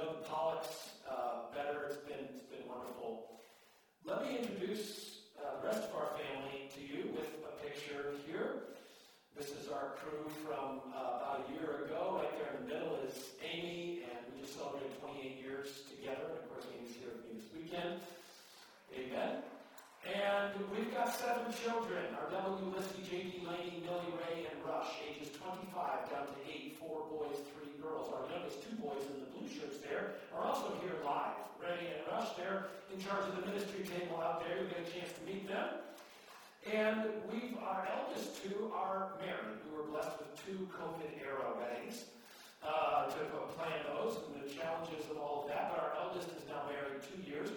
know the Pollocks uh, better. It's been, it's been wonderful. Let me introduce uh, the rest of our family to you with a picture here. This is our crew from uh, about a year ago. Right there in the middle is Amy, and we just celebrated 28 years together. And of course, Amy's here with me this weekend. Amen. And we've got seven children. Our W. Lissy, J.D. Laney, Millie Ray, and Rush, ages 25 down to 8, four boys, three girls. Our youngest two boys in the blue shirts there are also here live. Ray and Rush, they're in charge of the ministry table out there. You'll get a chance to meet them. And we've, our eldest two are married. We were blessed with two COVID era weddings. Uh, to plan those and the challenges of all of that. But our eldest is now married two years.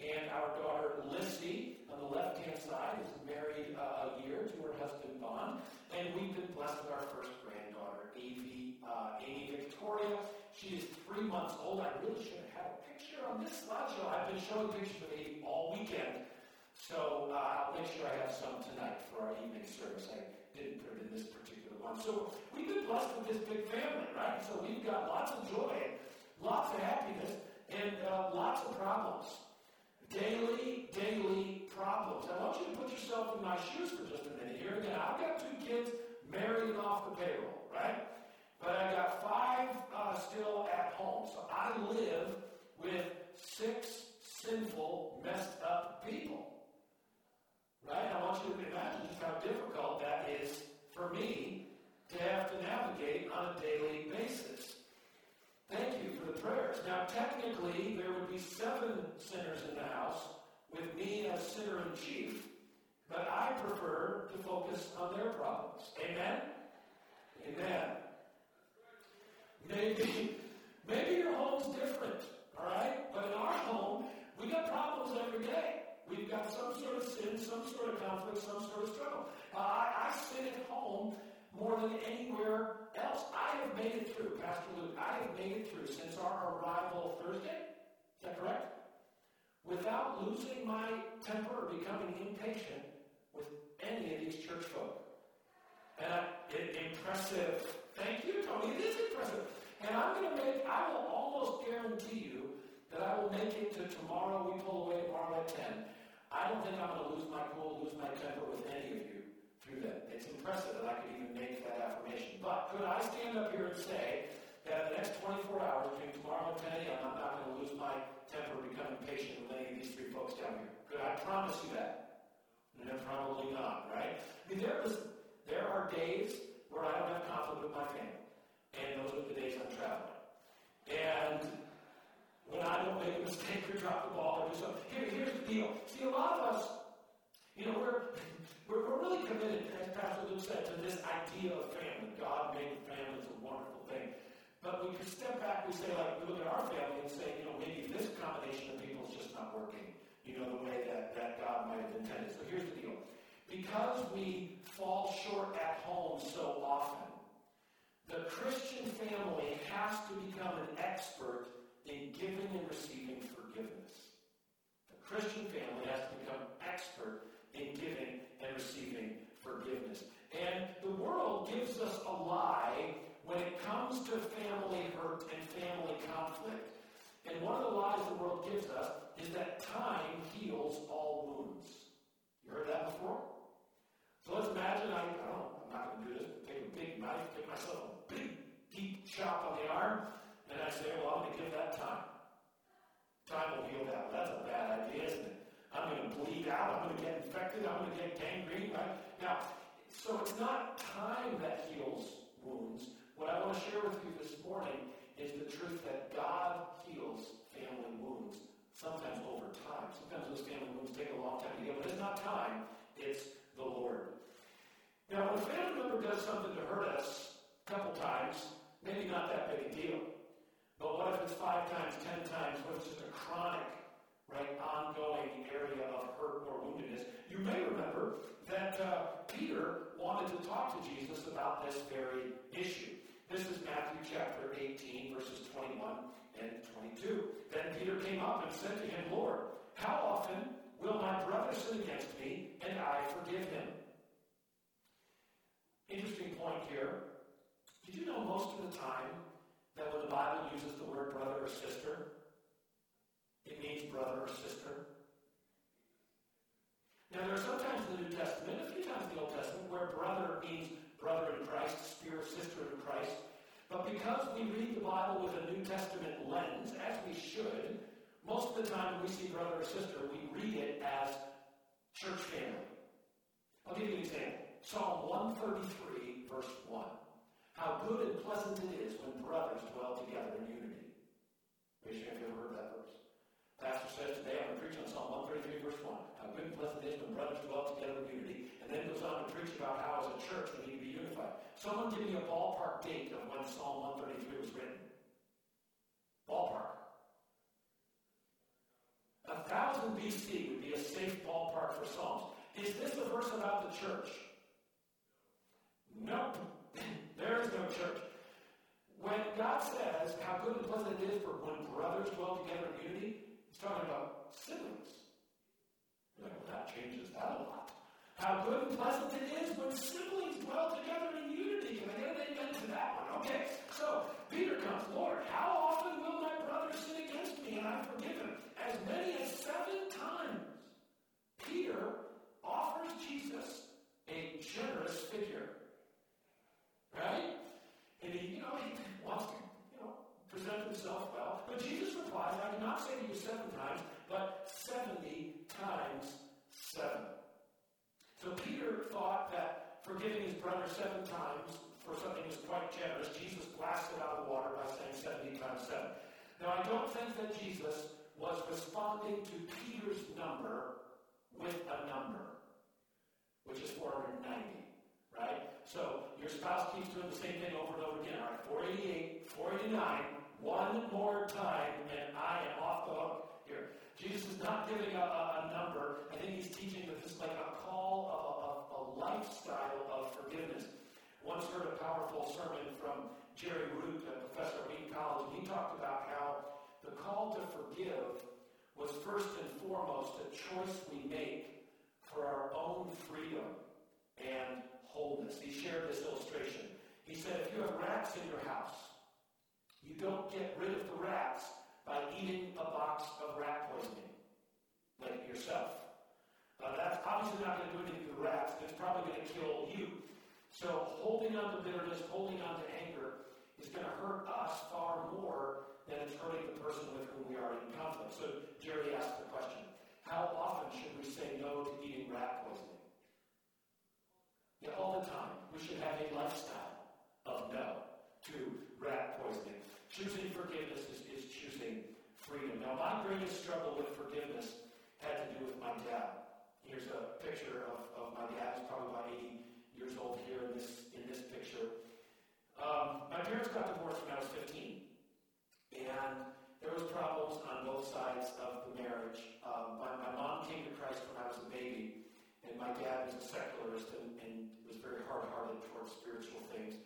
And our daughter Lissy on the left-hand side is married uh, a year to her husband Vaughn, and we've been blessed with our first granddaughter, Amy, uh, Amy Victoria. She is three months old. I really should have had a picture on this slideshow. I've been showing pictures of Amy all weekend, so uh, I'll make sure I have some tonight for our evening service. I didn't put it in this particular one. So we've been blessed with this big family, right? So we've got lots of joy, lots of happiness, and uh, lots of problems. Daily, daily problems. I want you to put yourself in my shoes for just a minute here. Again, I've got two kids married off the payroll, right? But I got five uh, still at home. So I live with six sinful, messed up people. Right? I want you to imagine just how difficult that is for me to have to navigate on a daily basis. Thank you for the prayers. Now, technically, there would be seven sinners in the house with me as sinner in chief, but I prefer to focus on their problems. Amen? Amen. Maybe, maybe your home's different, all right? But in our home, we got problems every day. We've got some sort of sin, some sort of conflict, some sort of struggle. Uh, I, I sit at home more than anywhere else. I have made it through, Pastor Luke, I have made it through since our arrival Thursday. Is that correct? Without losing my temper or becoming impatient with any of these church folk. And I, it, impressive. Thank you, Tony. It is impressive. And I'm going to make, I will almost guarantee you that I will make it to tomorrow. We pull away tomorrow at 10. I don't think I'm going to lose my cool, lose my temper with any of you through that. It's impressive that I could even make that affirmation. But could I stand up here and say that in the next 24 hours between tomorrow and 10 a.m., I'm not going to lose my temper, become impatient with any of these three folks down here? Could I promise you that? No, probably not, right? I mean, there, was, there are days where I don't have conflict with my family, and those are the days I'm traveling. And when I don't make a mistake or drop the ball or do something, here, here's the deal. See, a lot of us, you know, we're we're, really committed, as Pastor Luke said, to this idea of family. God made family. It's a wonderful thing. But when you step back, we say, like, we look at our family and say, you know, maybe this combination of people is just not working, you know, the way that, that God might have intended. So here's the deal. Because we fall short at home so often, the Christian family has to become an expert in giving and receiving forgiveness. The Christian family has to become expert in giving and receiving forgiveness. And the world gives us a lie when it comes to family hurt and family conflict. And one of the lies the world gives us is that time heals all wounds. Heard that before? So let's imagine I, I don't, I'm not going to do this, but take a big knife, give myself a big, deep chop on the arm, and I say, well, I'm going to give that time. Time will heal that. Well, that's a bad idea, isn't it? I'm going to bleed out. I'm going to get infected. I'm going to get gangrene. Right? Now, so it's not time that heals wounds. What I want to share with you this morning is the truth that God heals family wounds, sometimes over time. Sometimes those family wounds take a long time to heal, but it's not time, it's the Lord. Now, when a family member does something to hurt us a couple times, maybe not that big a deal. But what if it's five times, ten times? What if it's just a chronic right, ongoing area of hurt or woundedness. You may remember that uh, Peter wanted to talk to Jesus about this very issue. This is Matthew chapter 18, verses 21 and 22. Then Peter came up and said to him, Lord, how often Will my brother sin against me, and I forgive him? Interesting point here. Did you know most of the time that when the Bible uses the word brother or sister, it means brother or sister? Now, there are sometimes in the New Testament, a few times in the Old Testament, where brother means brother in Christ, spirit, sister in Christ. But because we read the Bible with a New Testament lens, as we should, most of the time when we see brother or sister, we read it as church family. I'll give you an example. Psalm 133, verse 1. How good and pleasant it is when brothers dwell together in unity. Raise your you ever heard that verse. Pastor says today, I'm going to preach on Psalm 133, verse 1. How good and pleasant it is when brothers dwell together in unity. And then goes on to preach about how, as a church, we need to be unified. Someone give me a ballpark date of when Psalm 133 was written. Ballpark. A thousand BC would be a safe ballpark for Psalms. Is this a verse about the church? Nope. there is no church. When God says how good and pleasant it is for when brothers dwell together in unity, he's talking about siblings. Well, that changes that a lot. How good and pleasant it is when siblings dwell together in unity. Can I get an amen to that one? Okay, so Peter comes, Lord, how often will my brother sin against me and I forgive him? As many as seven times. Peter offers Jesus a generous figure. Right? And he, you know, he wants to, you know, present himself well. But Jesus replies, I did not say to you seven times, but 70 times seven. So Peter thought that forgiving his brother seven times for something was quite generous. Jesus blasted out of the water by saying 70 times seven. Now, I don't think that Jesus was responding to Peter's number with a number, which is 490 right? So your spouse keeps doing the same thing over and over again. All right, 488, 489, one more time, and I am off the hook here. Jesus is not giving a, a, a number. I think he's teaching that this is like a call of a, a lifestyle of forgiveness. Once heard a powerful sermon from Jerry Root, a professor at Wheaton College, and he talked about how the call to forgive was first and foremost a choice we make for our own freedom and wholeness. He shared this illustration. He said, if you have rats in your house, you don't get rid of the rats by eating a box of rat poisoning, like yourself. Uh, that's obviously not going to do anything to the rats. It's probably going to kill you. So holding on to bitterness, holding on to anger, is going to hurt us far more than it's hurting the person with whom we are in conflict. So Jerry asked the question, how often should we say no to eating rat poisoning? Yeah, all the time. We should have a lifestyle of no to rat poisoning. Choosing forgiveness is, is choosing freedom. Now, my greatest struggle with forgiveness had to do with my dad. Here's a picture of, of my dad. He's probably about 80 years old here in this, in this picture. Um, my parents got divorced when I was 15. And there was problems on both sides of the marriage. Um, my, my mom came to Christ when I was a baby. And my dad was a secularist and, and was very hard-hearted towards spiritual things.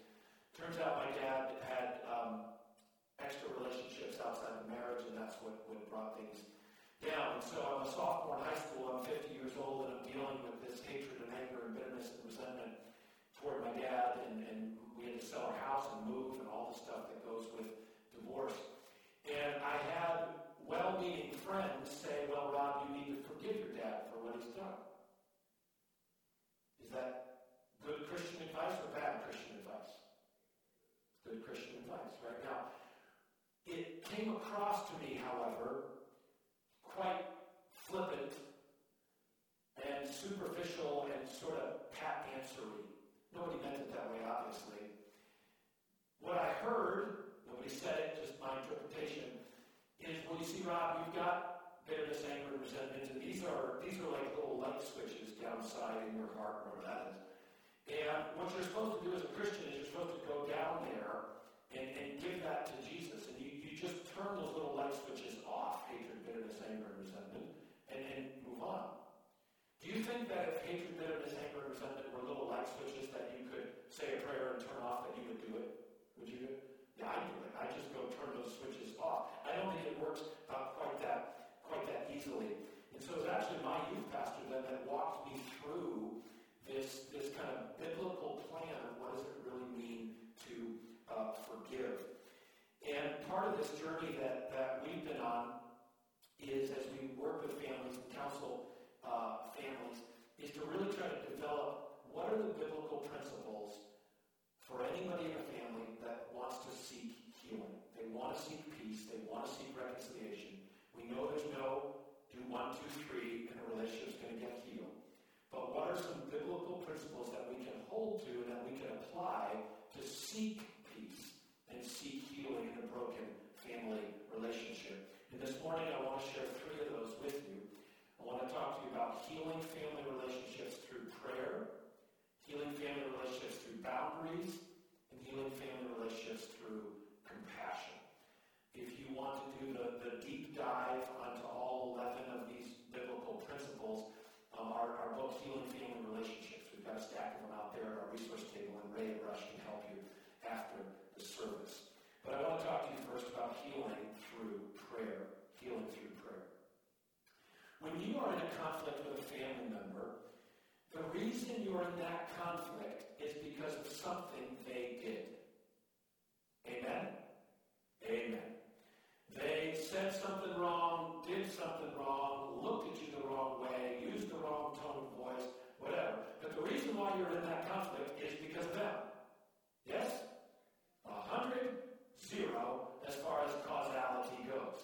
Turns out my dad had um, extra relationships outside of marriage, and that's what, what brought things down. So I'm a sophomore in high school. I'm 50 years old, and I'm dealing with this hatred and anger and bitterness and resentment toward my dad. And, and we had to sell our house and move and all the stuff that goes with is as we work with families and counsel uh, families, is to really try to develop what are the biblical principles for anybody in a family that wants to seek healing. They want to seek peace. They want to seek reconciliation. We know there's no do one, two, three, and a relationship's going to get healed. But what are some biblical principles that we can hold to and that we can apply to seek peace and seek healing in a broken family relationship? And this morning I want to share three of those with you. I want to talk to you about healing family relationships through prayer, healing family relationships through boundaries, and healing family relationships through compassion. If you want to do the, the deep dive onto all 11 of these biblical principles, um, our, our book, Healing Family Relationships, we've got a stack of them out there at our resource table, and Ray and Rush can help you after the service. But I want to talk to you first about healing through prayer. Healing through prayer. When you are in a conflict with a family member, the reason you're in that conflict is because of something they did. Amen? Amen. They said something wrong, did something wrong, looked at you the wrong way, used the wrong tone of voice, whatever. But the reason why you're in that conflict is because of them. Yes? Zero, as far as causality goes.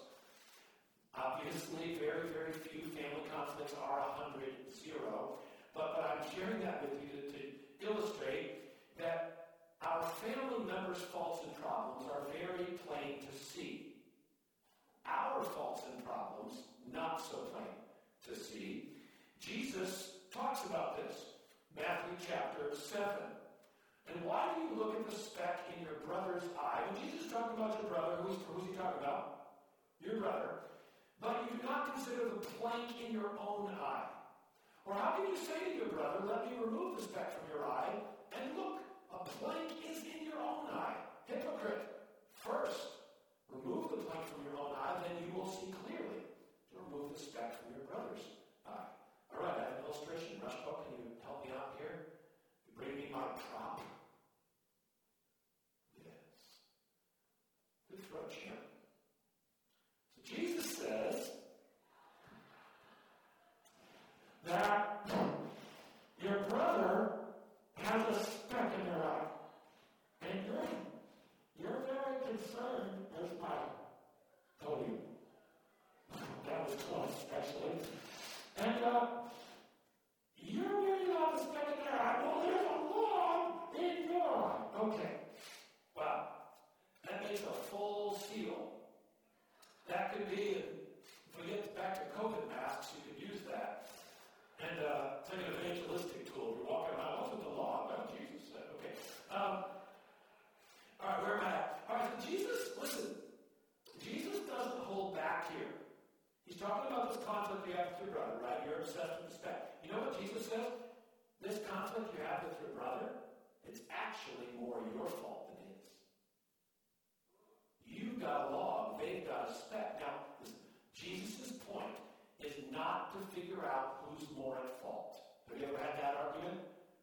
Obviously, very, very few family conflicts are a hundred, zero. But, but I'm sharing that with you to, to illustrate that our family members' faults and problems are very plain to see. Our faults and problems, not so plain to see. Jesus talks about this. Matthew chapter 7. And why do you look at the speck in your brother's eye? When Jesus talking about your brother, who's, who's he talking about? Your brother. But you do not consider the plank in your own eye. Or how can you say to your brother, Let me remove the speck from your eye, and look, a plank is in your own eye? Hypocrite. First, remove the plank from your own eye, then you will see clearly to remove the speck from your brother's eye. All right, I have an illustration. Rushbo, can you help me out here? You bring me my prop. Yes. Good throw, champ. So Jesus says, that your brother has a speck in their eye. And you're, you're very concerned, as I told you. That was close, actually. And uh, you're really not a speck in their eye. Well, there's a log in your eye. Okay. Wow. That makes a full seal. That could be, if we get back to COVID masks, you could use that. And uh, it's like an evangelistic tool. You're walking around, what's with the law? Well, Jesus said, okay. Um, all right, where am I at? All right, so Jesus, listen, Jesus doesn't hold back here. He's talking about this conflict you have with your brother, right? You're obsessed with respect. You know what Jesus says? This conflict you have with your brother, it's actually more your fault than his. You've got a log, they've got a speck. Now, listen, Jesus' point is not to figure out who's more at fault. Have you ever had that argument?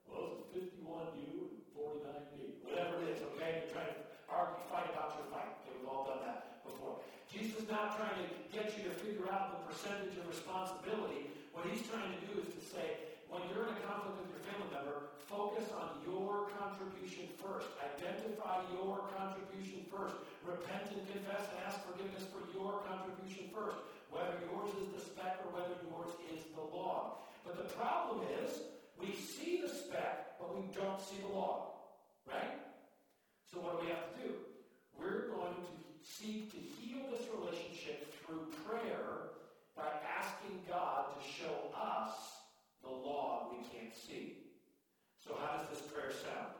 Well, it's 51 you and 49 me. Whatever it is, okay? You're trying to argue, fight about your fight. Okay, we've all done that before. Jesus is not trying to get you to figure out the percentage of responsibility. What he's trying to do is to say, when you're in a conflict with your family member, focus on your contribution first. Identify your contribution first. Repent and confess and ask forgiveness for your contribution first whether yours is the speck or whether yours is the log. But the problem is, we see the speck, but we don't see the log. Right? So what do we have to do? We're going to seek to heal this relationship through prayer by asking God to show us the law we can't see. So how does this prayer sound?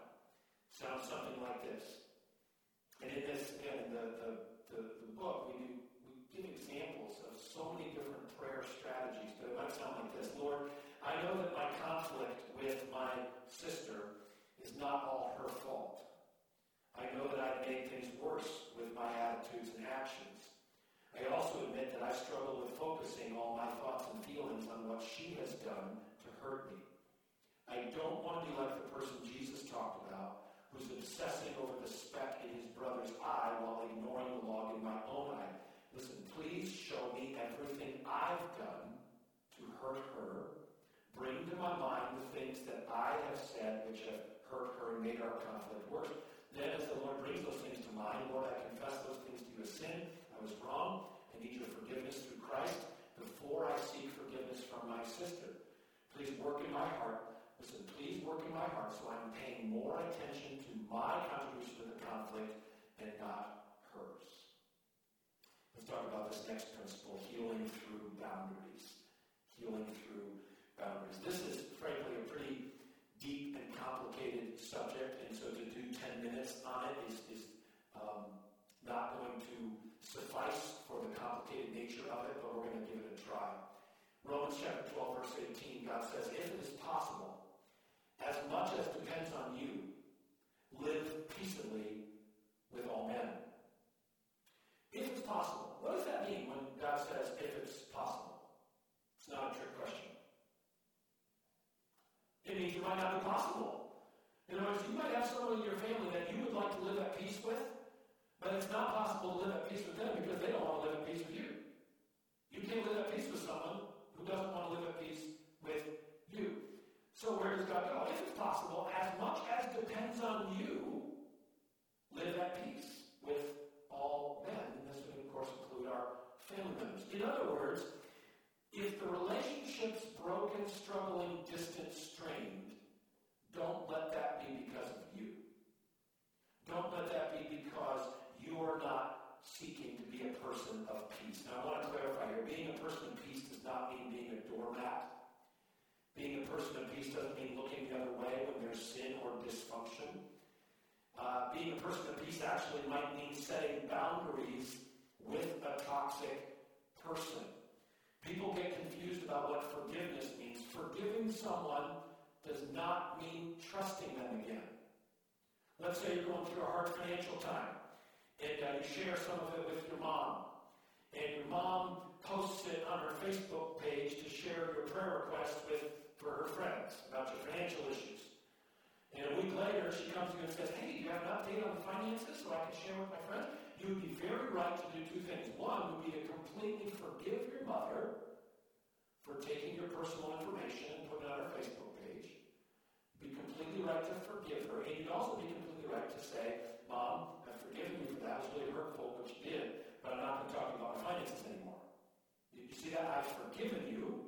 Sounds something like this. And in this, again, the, the, the, the book, we do give examples of so many different prayer strategies, but it might sound like this Lord, I know that my conflict with my sister is not all her fault. I know that I've made things worse with my attitudes and actions. I also admit that I struggle with focusing all my thoughts and feelings on what she has done to hurt me. I don't want to be like the person Jesus talked about, who's obsessing over the speck in his brother's eye while ignoring the log in my own eye. Listen, please show me everything I've done to hurt her, bring to my mind the things that I have said which have hurt her and made our conflict worse. Then, as the Lord brings those things to mind, Lord, I confess those things to you as sin. I was wrong. I need your forgiveness through Christ before I seek forgiveness from my sister. Please work in my heart. Listen, please work in my heart so I'm paying more attention to my contribution to the conflict and not hers. Let's talk about this next principle healing through boundaries. Healing through boundaries. This is, frankly, a pretty deep and complicated subject, and so to do 10 minutes on it is, is um, not going to suffice for the complicated nature of it, but we're going to give it a try. Romans chapter 12, verse 18, God says, If it is possible, as much as depends on you, live peaceably with all men. If it's possible. What does that mean when God says, if it's possible? It's not a trick question. It means it might not be possible. In other words, you might have someone in your family that you would like to live at peace with, but it's not possible to live at peace with them because they don't want to live at peace with you. You can't live at peace with someone who doesn't want to live at peace with you. So where does God go? If it's possible, as much as depends on you, live at peace with all men. And this would, of course, include our family members. In other words, if the relationship's broken, struggling, distant, strained, don't let that be because of you. Don't let that be because you're not seeking to be a person of peace. Now, I want to clarify here being a person of peace does not mean being a doormat. Being a person of peace doesn't mean looking the other way when there's sin or dysfunction. Uh, being a person of peace actually might mean setting boundaries with a toxic person. People get confused about what forgiveness means. Forgiving someone does not mean trusting them again. Let's say you're going through a hard financial time, and uh, you share some of it with your mom, and your mom posts it on her Facebook page to share your prayer request with for her friends about your financial issues. And a week later, she comes to you and says, Hey, you have an update on the finances so I can share with my friends? You would be very right to do two things. One would be to completely forgive your mother for taking your personal information and putting it on her Facebook page. Be completely right to forgive her. And you'd also be completely right to say, Mom, I've forgiven you for that. It was really hurtful what you did, but I'm not going to talk about my finances anymore. You see I've forgiven you.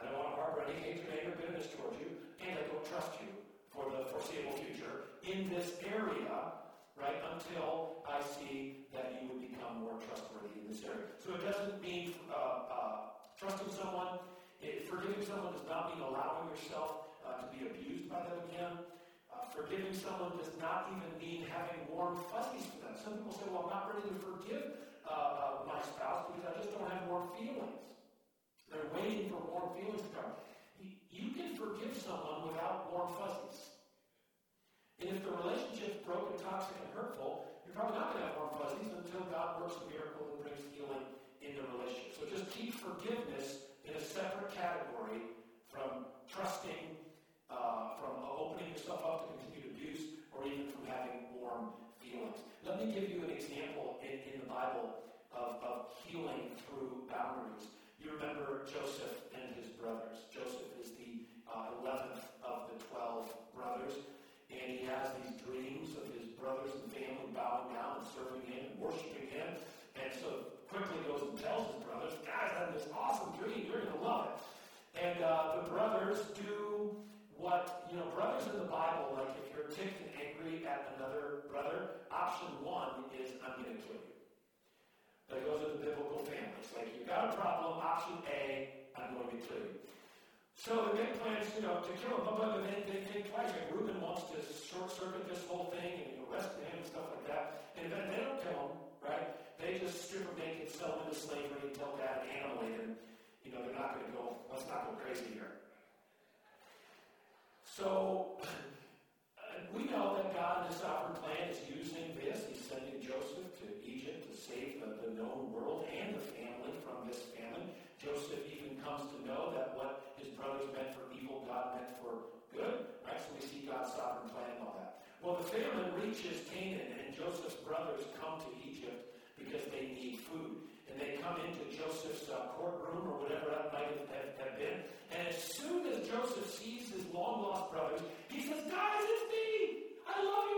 I don't want to harbor any hatred, anger, bitterness towards you, and I don't trust you for the foreseeable future in this area, right, until I see that you would become more trustworthy in this area. So it doesn't mean uh, uh, trusting someone, it, forgiving someone does not mean allowing yourself uh, to be abused by them again. Uh, forgiving someone does not even mean having warm fuzzies for them. Some people say, well, I'm not ready to forgive uh, uh, my spouse because I just don't have warm feelings. They're waiting for warm feelings to come. You can forgive someone without warm fuzzies. And if the relationship's broken, toxic, and hurtful, you're probably not going to have warm fuzzies until God works a miracle and brings healing in the relationship. So just keep forgiveness in a separate category from trusting, uh, from opening yourself up to continued abuse, or even from having warm feelings. Let me give you an example in, in the Bible of, of healing through boundaries. You remember Joseph and his brothers. Joseph is the uh, 11th of the 12 brothers, and he has these dreams of his brothers and family bowing down and serving him and worshiping him. And so quickly goes and tells his brothers, guys, I have this awesome dream. You're going to love it. And uh, the brothers do what, you know, brothers in the Bible, like if you're ticked and angry at another brother, option one is, I'm going to kill you. That goes with the biblical families. Like, you got a problem, option A, I'm going to kill you. So they make plans, you know, to kill him, but they, they think twice. Like Reuben wants to short circuit this whole thing and arrest him and stuff like that. And then they don't kill him, right? They just strip him naked, sell him into slavery, and until dad animate him. You know, they're not going to go, let's not go crazy here. So we know that God in his sovereign plan is using this. He's sending Joseph escape the, the known world and the family from this famine. Joseph even comes to know that what his brothers meant for evil, God meant for good. Right? So we see God's sovereign plan and all that. Well, the famine reaches Canaan, and Joseph's brothers come to Egypt because they need food. And they come into Joseph's uh, courtroom or whatever that might have, have, have, been. And as soon as Joseph sees his long lost brothers, he says, Guys, it's me! I love you!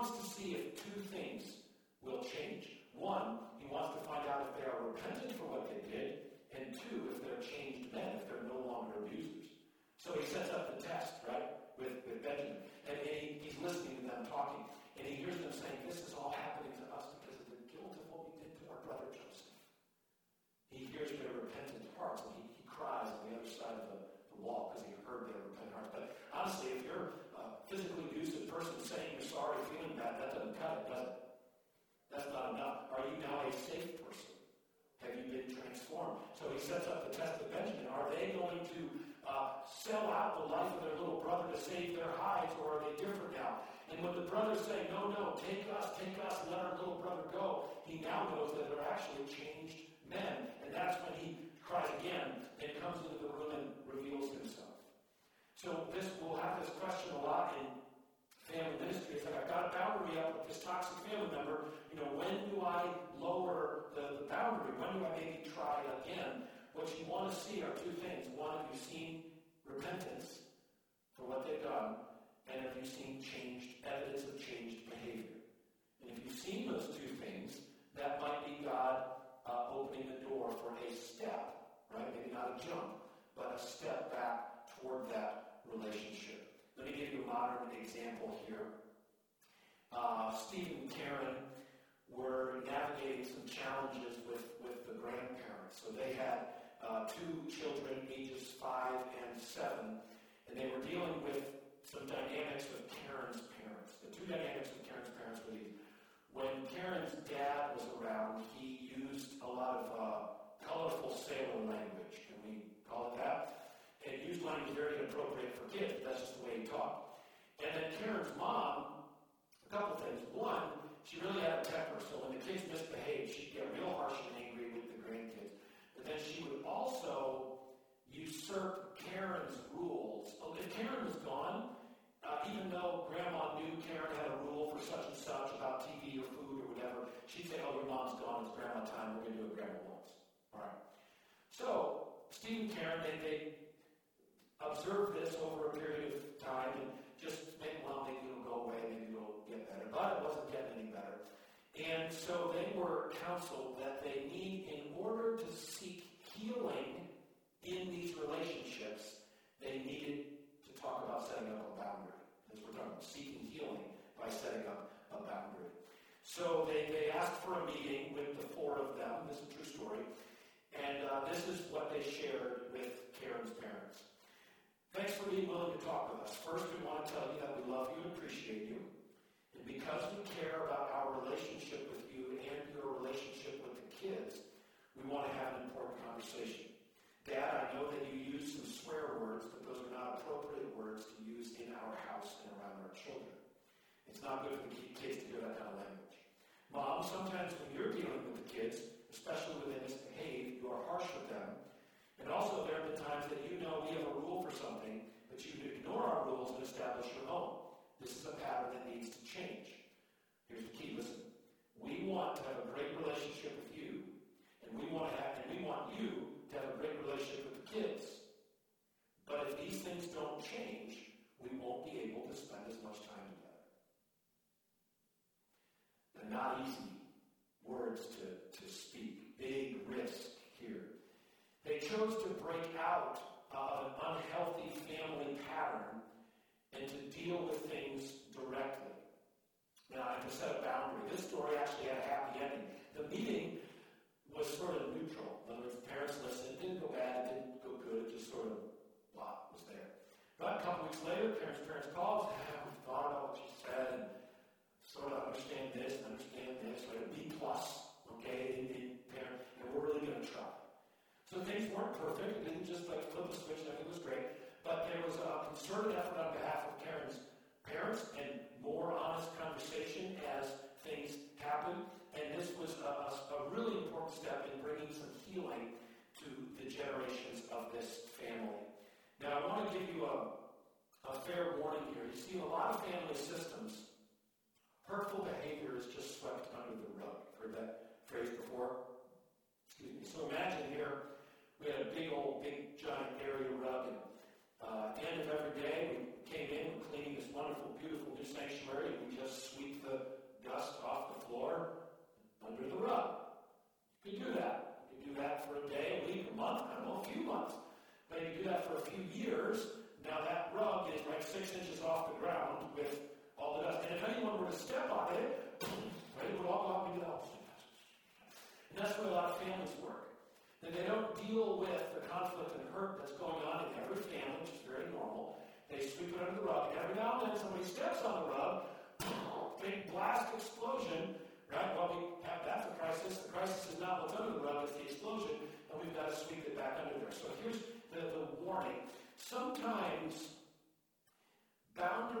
Wants to see if two things will change. One, he wants to find out if they are repentant for what they did, and two, if they're changed men, if they're no longer abusers. So he sets up the test, right, with, with Benjamin. And, and he, he's listening to them talking. And he hears them saying, This is all happening to us because of the guilt of what we did to our brother Joseph. He hears their repentant hearts, and he, he cries on the other side of the, the wall because he heard their repentant hearts. But honestly, if you're physically abusive person saying you're sorry, feeling bad, that doesn't cut it, does it? That's not enough. Are you now a safe person? Have you been transformed? So he sets up the test of Benjamin. Are they going to uh, sell out the life of their little brother to save their hides, or are they different now? And when the brothers say, no, no, take us, take us, let our little brother go, he now knows that they're actually changed men. And that's when he cries again and comes into the room and reveals himself. So this we'll have this question a lot in family ministry. It's like I've got a boundary up with this toxic family member. You know, when do I lower the, the boundary? When do I maybe try again? What you want to see are two things. One, have you seen repentance for what they've done? And have you seen changed evidence of changed behavior? And if you've seen those two things, that might be God uh, opening the door for a step, right? Maybe not a jump, but a step back toward that relationship. Let me give you a modern example here. Uh, Steve and Karen were navigating some challenges with, with the grandparents. So they had uh, two children, ages five and seven, and they were dealing with some dynamics with Karen's parents. The two dynamics with Karen's parents were these. When Karen's dad was around, he used a lot of uh, colorful sailor language. Can we call it that? Used very inappropriate for kids. That's just the way he talked. And then Karen's mom, a couple things. One, she really had a temper, so when the kids misbehaved, she'd get real harsh and angry with the grandkids. But then she would also usurp Karen's rules. Well, if Karen was gone, uh, even though Grandma knew Karen had a rule for such and such about TV or food or whatever, she'd say, "Oh, your mom's gone. It's Grandma time. We're going to do what Grandma wants." All right. So Steve and Karen, they, they observed this over a period of time and just maybe, well, maybe it'll go away, maybe it'll get better. But it wasn't getting any better. And so they were counseled that they need, in order to seek healing in these relationships, they needed to talk about setting up a boundary. As we're talking about seeking healing by setting up a boundary. So they, they asked for a meeting with the four of them. This is a true story. And uh, this is what they shared with Karen's parents. Thanks for being willing to talk with us. First, we want to tell you that we love you and appreciate you. And because we care about our relationship with you and your relationship with the kids, we want to have an important conversation. Dad, I know that you use some swear words,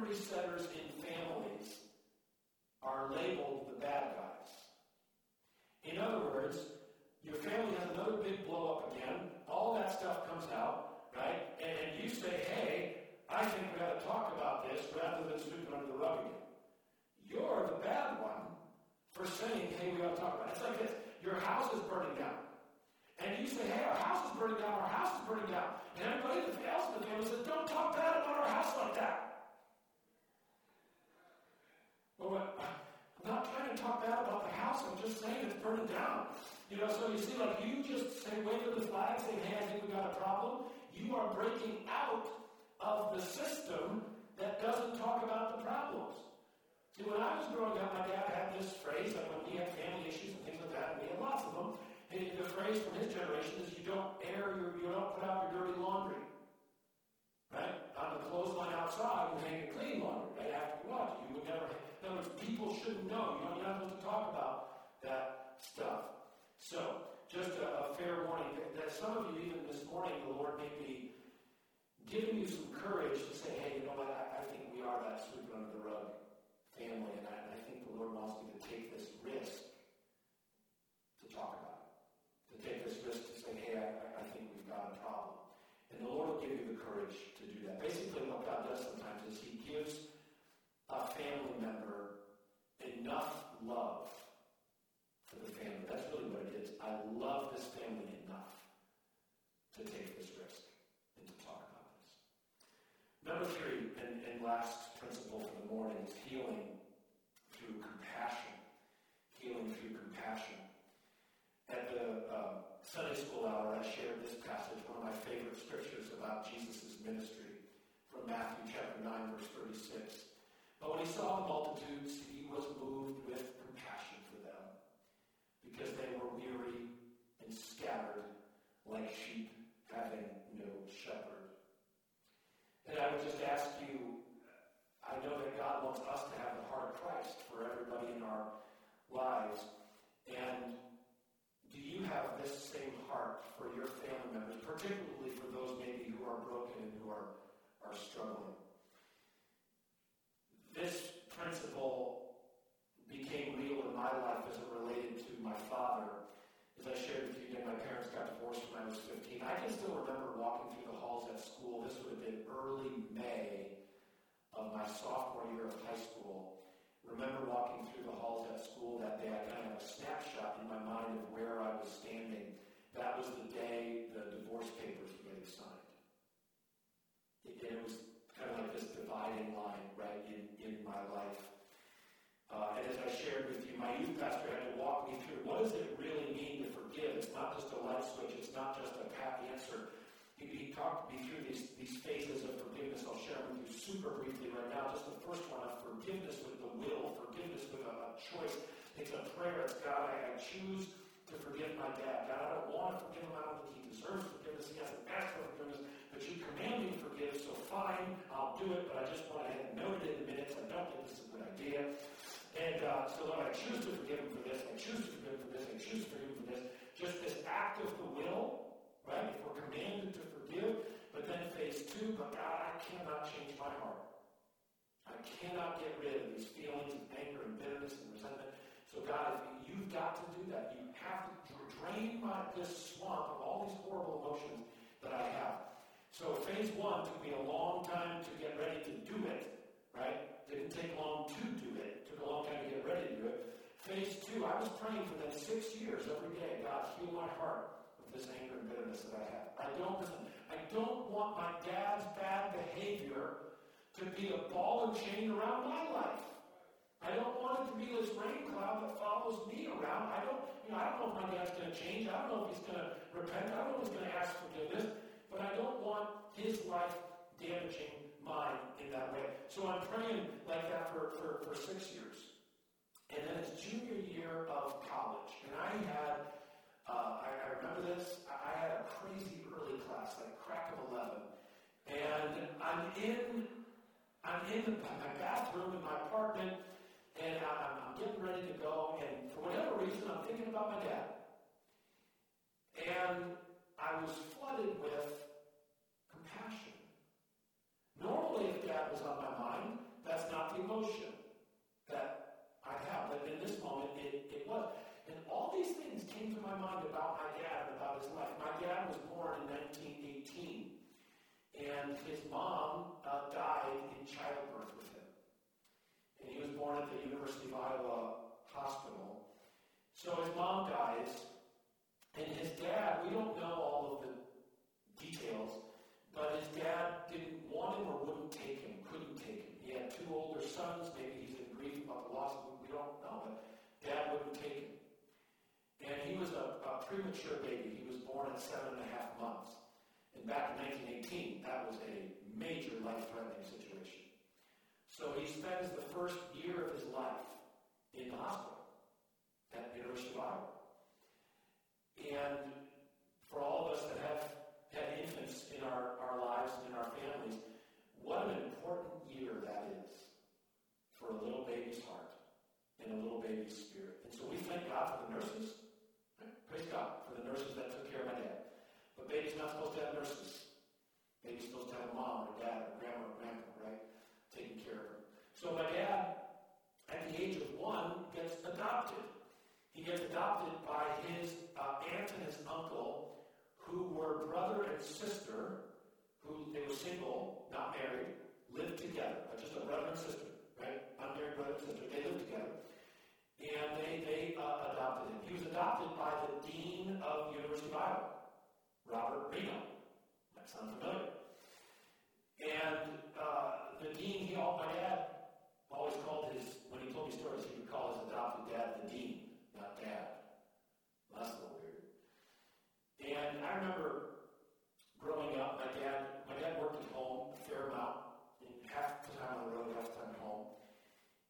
boundary setters in families are labeled the bad guys. In other words, your family has another big blow up again, all that stuff comes out, right? And, and you say, hey, I think we ought to talk about this rather than sweeping under the rug again. You're the bad one for saying, hey, we ought to talk about it. It's like this your house is burning down. And you say, hey, our house is burning down, our house is burning down. And everybody else in the family says, don't talk bad about our house like that. I'm not trying to talk bad about the house, I'm just saying it's burning down. You know, so you see, like you just say, wave the flag, say, hey, I think we got a problem. You are breaking out of the system that doesn't talk about the problems. See, when I was growing up, my dad had this phrase, like when we had family issues and things like that, and we had lots of them, and the phrase from his generation is you don't air your, you don't put out your dirty laundry. Right? On the clothesline outside, you hang your clean laundry right after you wash. You would never, other people shouldn't know. You know, you're not supposed to talk about that stuff. So, just a, a fair warning that, that some of you, even this morning, the Lord may be giving you some courage to say, hey, you know what, I, I think we are that sweep under the rug family, and I, I think the Lord wants me to take this risk to talk about it, to take this risk to say, hey, I, I think we've got a problem. And the Lord will give you the courage to do that. Basically, what God does sometimes is He gives a family member enough love for the family. That's really what it is. I love this family enough to take this risk and to talk about this. Number three, and, and last principle for the morning, is healing through compassion. Healing through compassion. At the uh, Sunday school hour, I shared this passage, one of my favorite scriptures about Jesus' ministry, from Matthew chapter 9, verse 36. But when he saw the multitudes, he was moved with compassion for them, because they were weary and scattered like sheep having no shepherd. And I would just ask you, I know that God wants us to have the heart of Christ for everybody in our lives. And do you have this same heart for your family members, particularly for those maybe who are broken and who are, are struggling? This principle became real in my life as it related to my father. As I shared with you again, my parents got divorced when I was 15. I can still remember walking through the halls at school. This would have been early May of my sophomore year of high school. Remember walking through the halls at school that day. I kind of have a snapshot in my mind of where I was standing. That was the day the divorce papers were getting signed. It, it was kind of like this dividing line, right, in, in my life. Uh, and as I shared with you, my youth pastor had to walk me through what does it really mean to forgive? It's not just a light switch, it's not just a pat answer. He, he talked me through these, these phases of forgiveness. I'll share with you super briefly right now. Just the first one of forgiveness with the will, forgiveness with a, a choice. It's a prayer. It's God, I, I choose to forgive my dad. God, I don't want to forgive him. I don't think he deserves forgiveness. He hasn't asked for forgiveness. But you command me to forgive, so fine, I'll do it. But I just want to have noted in the minutes. I don't think this is a good idea. And uh, so, Lord, I choose to forgive him for this. I choose to forgive him for this. I choose to forgive him for this. Just this act of the will, right? If we're commanded to But then phase two, but God, I cannot change my heart. I cannot get rid of these feelings of anger and bitterness and resentment. So, God, you've got to do that. You have to drain my, this swamp of all these horrible emotions that I have. So phase one took me a long time to get ready to do it, right? Didn't take long to do it. Took a long time to get ready to do it. Phase two, I was praying for that six years every day. God, heal my heart of this anger and bitterness that I have. I don't listen. I don't want my dad's bad behavior to be a ball and chain around my life. I don't want it to be this rain cloud that follows me around. I don't, you know, I don't know if my dad's going to change. I don't know if he's going to repent. I don't know if he's going to ask forgiveness. But I don't want his life damaging mine in that way. So I'm praying like that for, for, for six years. And then it's junior year of college. And I had, uh, I, I remember this, I had a crazy early class, like crack of 11. And I'm in, I'm in my bathroom in my apartment, and I'm, I'm getting ready to go. And for whatever reason, I'm thinking about my dad. And I was flooded with compassion. Normally, if dad was on my mind, that's not the emotion that I have. But in this moment, it, it was. And all these things came to my mind about my dad and about his life. My dad was born in 1918, and his mom uh, died in childbirth with him. And he was born at the University of Iowa Hospital. So his mom dies, and his dad, we don't know all of the details, but his dad didn't want him or wouldn't take him, couldn't take him. He had two older sons. Maybe he's in grief about the loss of him. We don't know. But dad wouldn't take him. And he was a, a premature baby. He was born at seven and a half months. And back in 1918, that was a major life-threatening situation. So he spends the first year of his life in the hospital at University of Iowa. And for all of us that have had infants in our, our lives and in our families, what an important year that is for a little baby's heart and a little baby's spirit. And so we thank God for the nurses. Praise God for the nurses that took care of my dad. But baby's not supposed to have nurses. Baby's supposed to have a mom or dad or grandma or grandpa, right? Taking care of him. So my dad, at the age of one, gets adopted. He gets adopted by his uh, aunt and his uncle, who were brother and sister who they were single, not married, lived together, just a brother and sister, right? Unmarried brother and sister. They lived together. And they, they uh, adopted him. He was adopted by the dean of University of Iowa, Robert Rienow. That sounds familiar. And uh, the dean, he, all, my dad always called his, when he told me stories, he would call his adopted dad the dean, not dad. That's a little weird. And I remember growing up, my dad my dad worked at home a fair amount, half the time on the road, half the time at home.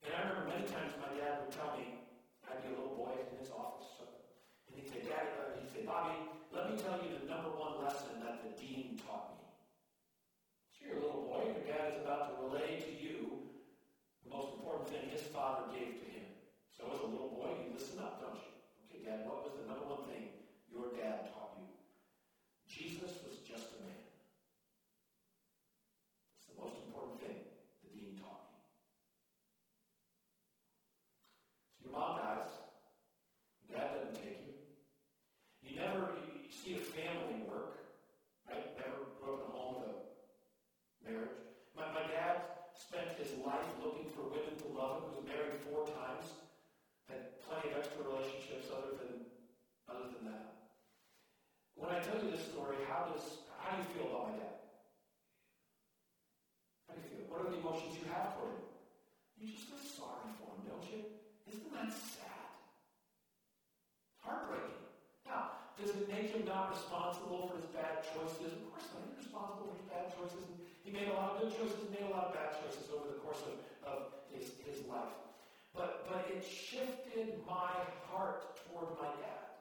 And I remember many times my dad would tell me, I'd be a little boy in his office, Daddy, uh, he'd say, Bobby, let me tell you the number one lesson that the dean taught me. So you're a little boy, your dad is about to relay to you the most important thing his father gave to him. So as a little boy, you listen up, don't you? Okay, Dad, what was the number one thing your dad taught you? Jesus was just a man. Your mom dies. Dad doesn't take you. You never you see a family work. I never grew up in a home with a marriage. My, my dad spent his life looking for women to love him. He was married four times. Had plenty of extra relationships other than other than that. When I tell you this story, how does how do you feel about my dad? How do you feel? What are the emotions you have for him? You just feel sorry for him, don't you? Isn't that sad? Heartbreaking. Now, does it make him not responsible for his bad choices? Of course not. He's responsible for his bad choices. He made a lot of good choices, made a lot of bad choices over the course of, of his, his life. But, but it shifted my heart toward my dad.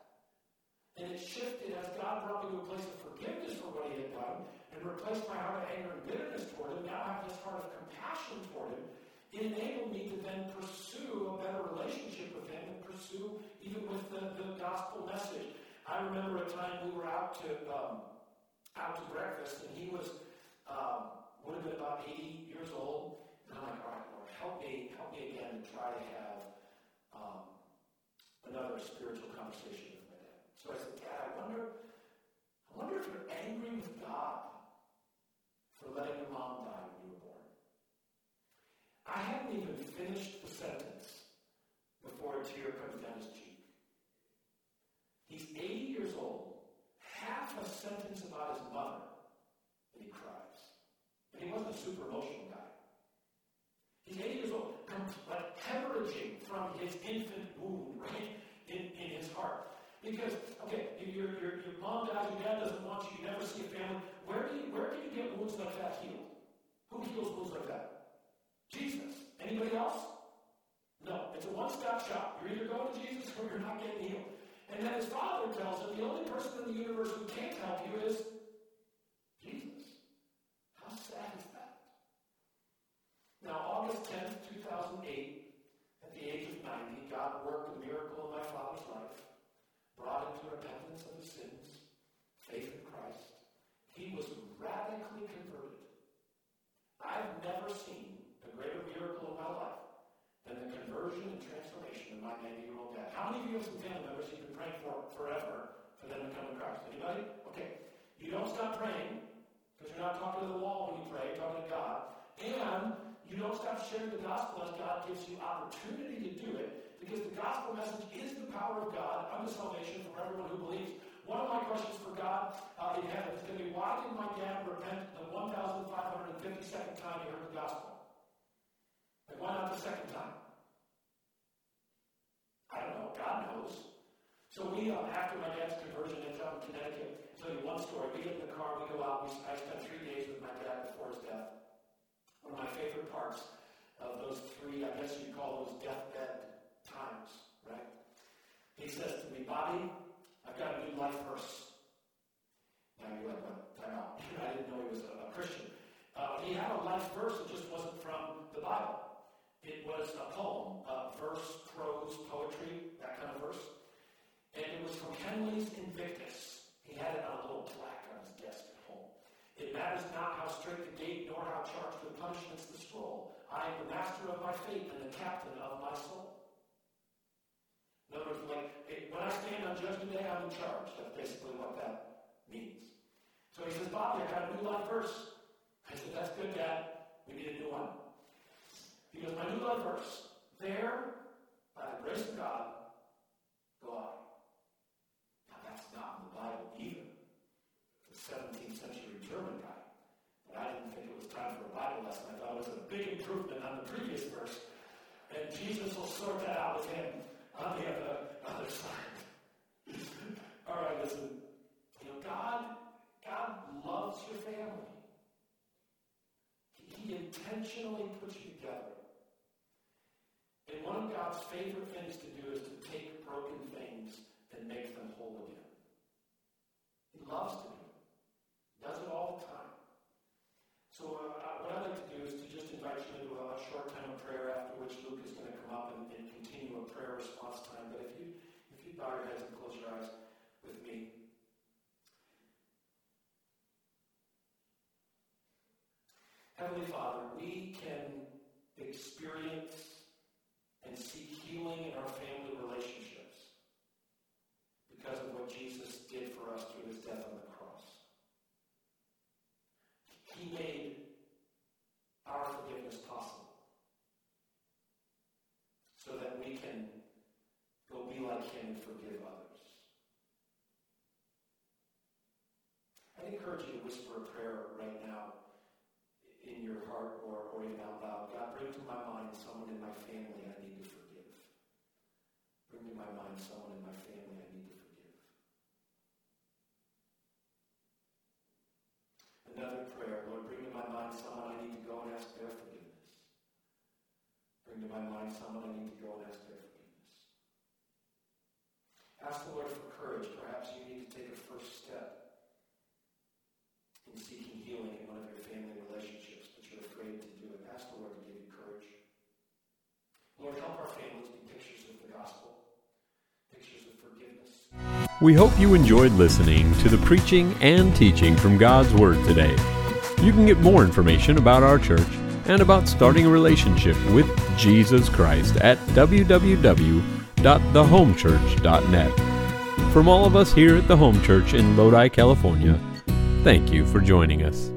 And it shifted as God brought me to a place of forgiveness for what he had done and replaced my heart of anger and bitterness toward him. Now I have this heart of compassion toward him it enabled me to then pursue a better relationship with him and pursue even with the, the gospel message. I remember a time we were out to um, out to breakfast, and he was um, would have been about 80 years old. And I'm like, all right, Lord, help me, help me again to try to have um, another spiritual conversation with my dad. So I said, Dad, I wonder, I wonder if you're angry with God letting your mom die when you were born. I hadn't even finished the sentence before a tear comes down his cheek. He's 80 years old, half a sentence about his mother, and he cries. And he wasn't a super emotional guy. He's 80 years old, like hemorrhaging from his infant wound, right, in, in his heart. Because, okay, your, your, your mom dies, your dad doesn't want you, you never see a family. Where, do you, where can you get wounds like that healed? Who that? Jesus. Anybody else? No. It's a one-stop shop. You're either going to Jesus or you're not getting healed. And then his father tells him the only person in the universe who can't help you is Jesus. How sad is that? Now, August 10th, 2008, at the age of 90, God worked a miracle in my father's life, brought him to repentance of his sins, faith in Christ. He was radically converted. I've never seen a greater miracle in my life than the conversion and transformation of my 90 year old dad. How many of you have some family members you've been praying for forever for them to come to Christ? Anybody? Okay. You don't stop praying because you're not talking to the wall when you pray, talking to God. And you don't stop sharing the gospel as God gives you opportunity to do it because the gospel message is the power of God unto salvation for everyone who believes. One of my questions for God uh, in heaven is going to be why did my dad repent the 1,552nd time he heard the gospel? And why not the second time? I don't know. God knows. So we, uh, after my dad's conversion, ends up in Connecticut. I'll tell you one story. We get in the car, we go out. We, I spent three days with my dad before his death. One of my favorite parts of those three, I guess you'd call those deathbed times, right? He says to me, Bobby, I've got a new life verse. Now you're like, what? Time out. I didn't know he was a, a Christian. Uh, he had a life verse that just wasn't from the Bible. It was a poem, a verse, prose, poetry, that kind of verse. And it was from Henley's Invictus. He had it on a little plaque on his desk at home. It matters not how strait the gate, nor how charged with punishments the scroll. I am the master of my fate and the captain of my soul. In other words, like, when I stand on Judgment Day, I'm in charge. That's basically what that means. So he says, Bobby, I got a new life verse. I said, that's good, Dad. We need a new one. Goes, my new life verse. There, by the grace of God, go I. Now, that's not in the Bible either. 17th century German guy. But I didn't think it was time for a Bible lesson. I thought it was a big improvement on the previous verse. And Jesus will sort that out with him on the other, other side. All right, listen. You know, God, God loves your family. He, he intentionally puts you together. And one of God's favorite things to do is to take broken things and make them whole again. He loves to do it. Does it all the time. So uh, what I'd like to do is to just invite you into a, a, short time of prayer after which Luke is going to come up and, and continue a prayer response time. But if you if you bow your heads and close your eyes with me. Heavenly Father, we can experience and seek healing in our family relationships because of what Jesus did for us through his death on the cross. He made our forgiveness possible so that we can go be like him and forgive others. I encourage you to whisper a prayer right now in your heart or, or even out loud. God, bring to my mind someone in my family I need to forgive. Bring to my mind someone in my family I need to forgive. Another prayer, Lord, bring to my mind someone I need to go and ask their forgiveness. Bring to my mind someone I need to go and ask their forgiveness. Ask the Lord for courage. Perhaps you need to take a first step in seeking healing in one of your family relationships, but you're afraid to do it. Ask the Lord to give you courage. Lord, help our families be pictures of the gospel, pictures of forgiveness. We hope you enjoyed listening to the preaching and teaching from God's Word today. You can get more information about our church and about starting a relationship with Jesus Christ at www.thehomechurch.net. From all of us here at the Home Church in Lodi, California, thank you for joining us.